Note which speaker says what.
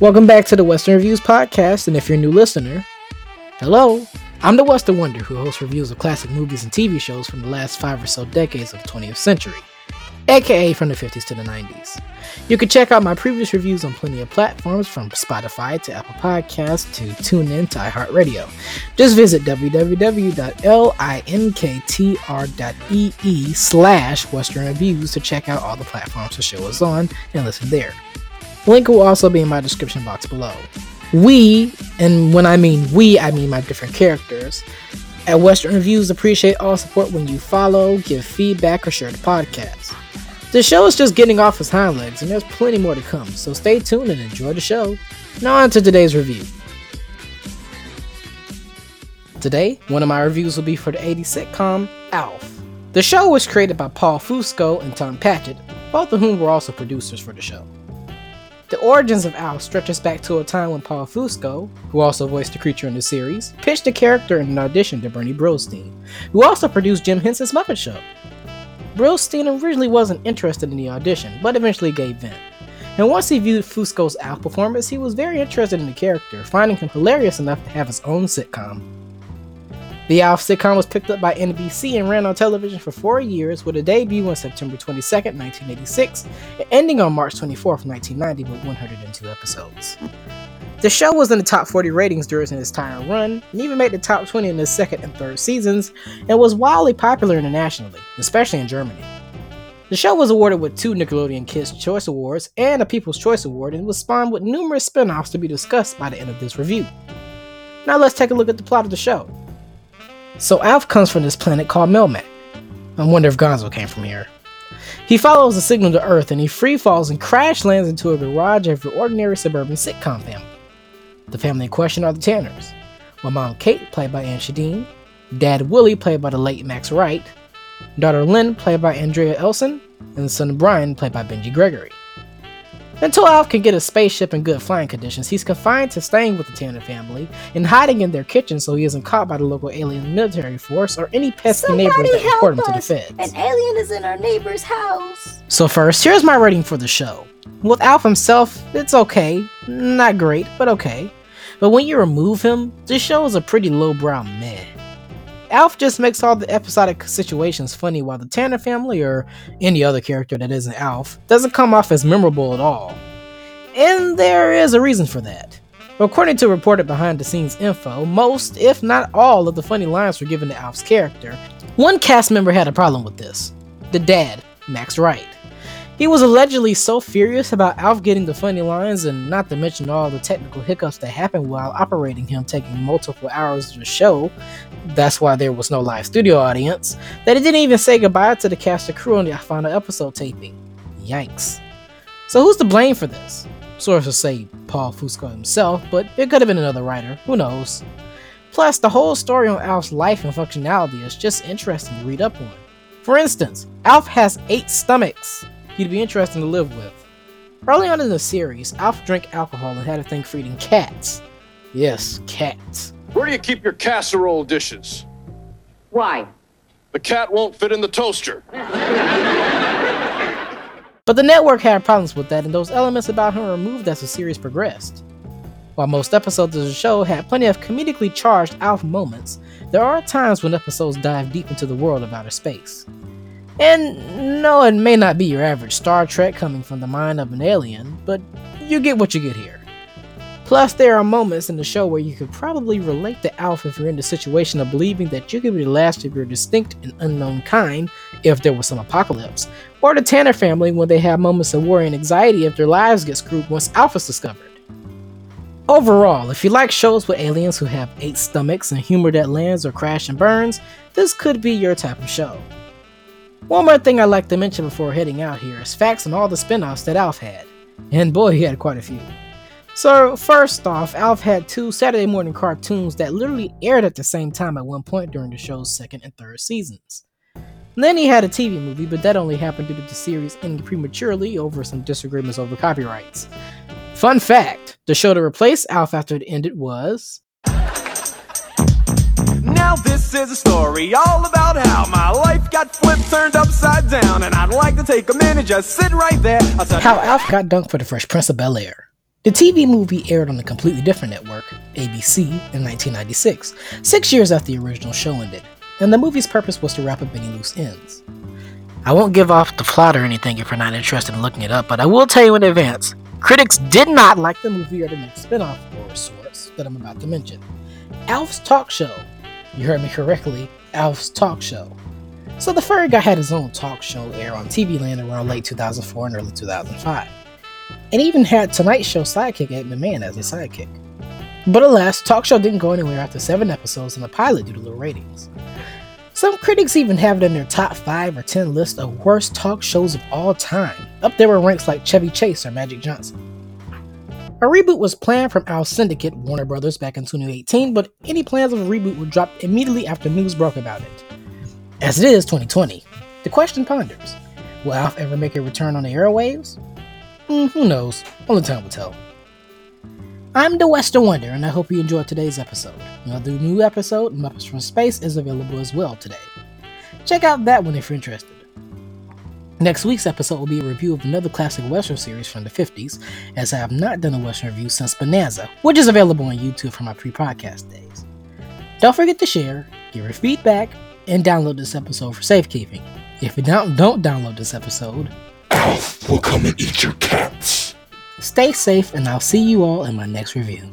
Speaker 1: Welcome back to the Western Reviews podcast, and if you're a new listener, hello. I'm the Western Wonder who hosts reviews of classic movies and TV shows from the last five or so decades of the 20th century, aka from the 50s to the 90s. You can check out my previous reviews on plenty of platforms from Spotify to Apple Podcasts to TuneIn to iHeartRadio. Just visit www.linktr.ee slash Western Reviews to check out all the platforms the show is on and listen there. Link will also be in my description box below. We, and when I mean we, I mean my different characters, at Western Reviews appreciate all support when you follow, give feedback, or share the podcast. The show is just getting off its hind legs, and there's plenty more to come, so stay tuned and enjoy the show. Now, on to today's review. Today, one of my reviews will be for the 80s sitcom Alf. The show was created by Paul Fusco and Tom Patchett, both of whom were also producers for the show. The origins of Alf stretches back to a time when Paul Fusco, who also voiced the creature in the series, pitched the character in an audition to Bernie Brillstein, who also produced Jim Henson's Muppet Show. Brillstein originally wasn't interested in the audition, but eventually gave in. And once he viewed Fusco's Alf performance, he was very interested in the character, finding him hilarious enough to have his own sitcom. The Alf sitcom was picked up by NBC and ran on television for four years with a debut on September 22, 1986, and ending on March 24, 1990 with 102 episodes. The show was in the top 40 ratings during its entire run, and even made the top 20 in the second and third seasons, and was wildly popular internationally, especially in Germany. The show was awarded with two Nickelodeon Kids' Choice Awards and a People's Choice Award, and was spawned with numerous spin offs to be discussed by the end of this review. Now let's take a look at the plot of the show. So Alf comes from this planet called Melmac. I wonder if Gonzo came from here. He follows a signal to Earth and he free falls and crash lands into a garage of your ordinary suburban sitcom family. The family in question are the Tanners, with mom Kate, played by Anne Schedeen, dad Willie, played by the late Max Wright, daughter Lynn, played by Andrea Elson, and son Brian, played by Benji Gregory. Until Alf can get a spaceship in good flying conditions, he's confined to staying with the Tanner family and hiding in their kitchen so he isn't caught by the local alien military force or any pesky
Speaker 2: Somebody
Speaker 1: neighbors that report him
Speaker 2: help
Speaker 1: to the
Speaker 2: us.
Speaker 1: feds.
Speaker 2: An alien is in our neighbor's house.
Speaker 1: So first, here's my rating for the show. With Alf himself, it's okay. Not great, but okay. But when you remove him, the show is a pretty lowbrow meh. Alf just makes all the episodic situations funny while the Tanner family or any other character that isn't Alf doesn't come off as memorable at all. And there is a reason for that. According to reported behind the scenes info, most, if not all, of the funny lines were given to Alf's character. One cast member had a problem with this the dad, Max Wright. He was allegedly so furious about Alf getting the funny lines, and not to mention all the technical hiccups that happened while operating him taking multiple hours to show, that's why there was no live studio audience, that he didn't even say goodbye to the cast and crew on the final episode taping. Yikes. So who's to blame for this? Sources say Paul Fusco himself, but it could have been another writer, who knows. Plus, the whole story on Alf's life and functionality is just interesting to read up on. For instance, Alf has eight stomachs. He'd be interesting to live with. Early on in the series, Alf drank alcohol and had a thing for eating cats. Yes, cats.
Speaker 3: Where do you keep your casserole dishes?
Speaker 4: Why?
Speaker 3: The cat won't fit in the toaster.
Speaker 1: But the network had problems with that, and those elements about him were removed as the series progressed. While most episodes of the show had plenty of comedically charged Alf moments, there are times when episodes dive deep into the world of outer space. And no, it may not be your average Star Trek coming from the mind of an alien, but you get what you get here. Plus, there are moments in the show where you could probably relate to Alf if you're in the situation of believing that you could be the last of your distinct and unknown kind if there was some apocalypse, or the Tanner family when they have moments of worry and anxiety if their lives get screwed once Alf is discovered. Overall, if you like shows with aliens who have eight stomachs and humor that lands or crash and burns, this could be your type of show. One more thing I'd like to mention before heading out here is facts on all the spin offs that Alf had. And boy, he had quite a few. So, first off, Alf had two Saturday morning cartoons that literally aired at the same time at one point during the show's second and third seasons. And then he had a TV movie, but that only happened due to the series ending prematurely over some disagreements over copyrights. Fun fact the show to replace Alf after it ended was.
Speaker 4: Now this is a story all about how turned upside down, and I'd like to take a minute, just sit right there.
Speaker 1: How Alf got dunked for the Fresh Prince of Bel Air. The TV movie aired on a completely different network, ABC, in 1996, six years after the original show ended, and the movie's purpose was to wrap up any loose ends. I won't give off the plot or anything if you're not interested in looking it up, but I will tell you in advance critics did not like the movie or the next spin off or sorts that I'm about to mention. Alf's Talk Show. You heard me correctly, Alf's Talk Show. So the furry guy had his own talk show air on TV Land around late 2004 and early 2005 and even had Tonight Show sidekick Ed McMahon as a sidekick. But alas, Talk Show didn't go anywhere after seven episodes and a pilot due to low ratings. Some critics even have it in their top 5 or 10 list of worst talk shows of all time, up there with ranks like Chevy Chase or Magic Johnson. A reboot was planned from our syndicate, Warner Brothers, back in 2018, but any plans of a reboot were dropped immediately after news broke about it. As it is 2020, the question ponders Will Alf ever make a return on the airwaves? Hmm, who knows? Only time will tell. I'm the Western Wonder, and I hope you enjoyed today's episode. Another new episode, Muppets from Space, is available as well today. Check out that one if you're interested. Next week's episode will be a review of another classic Western series from the 50s, as I have not done a Western review since Bonanza, which is available on YouTube from my pre podcast days. Don't forget to share, give your feedback, and download this episode for safekeeping. If you don't, don't download this episode,
Speaker 5: Alf will come and eat your cats.
Speaker 1: Stay safe, and I'll see you all in my next review.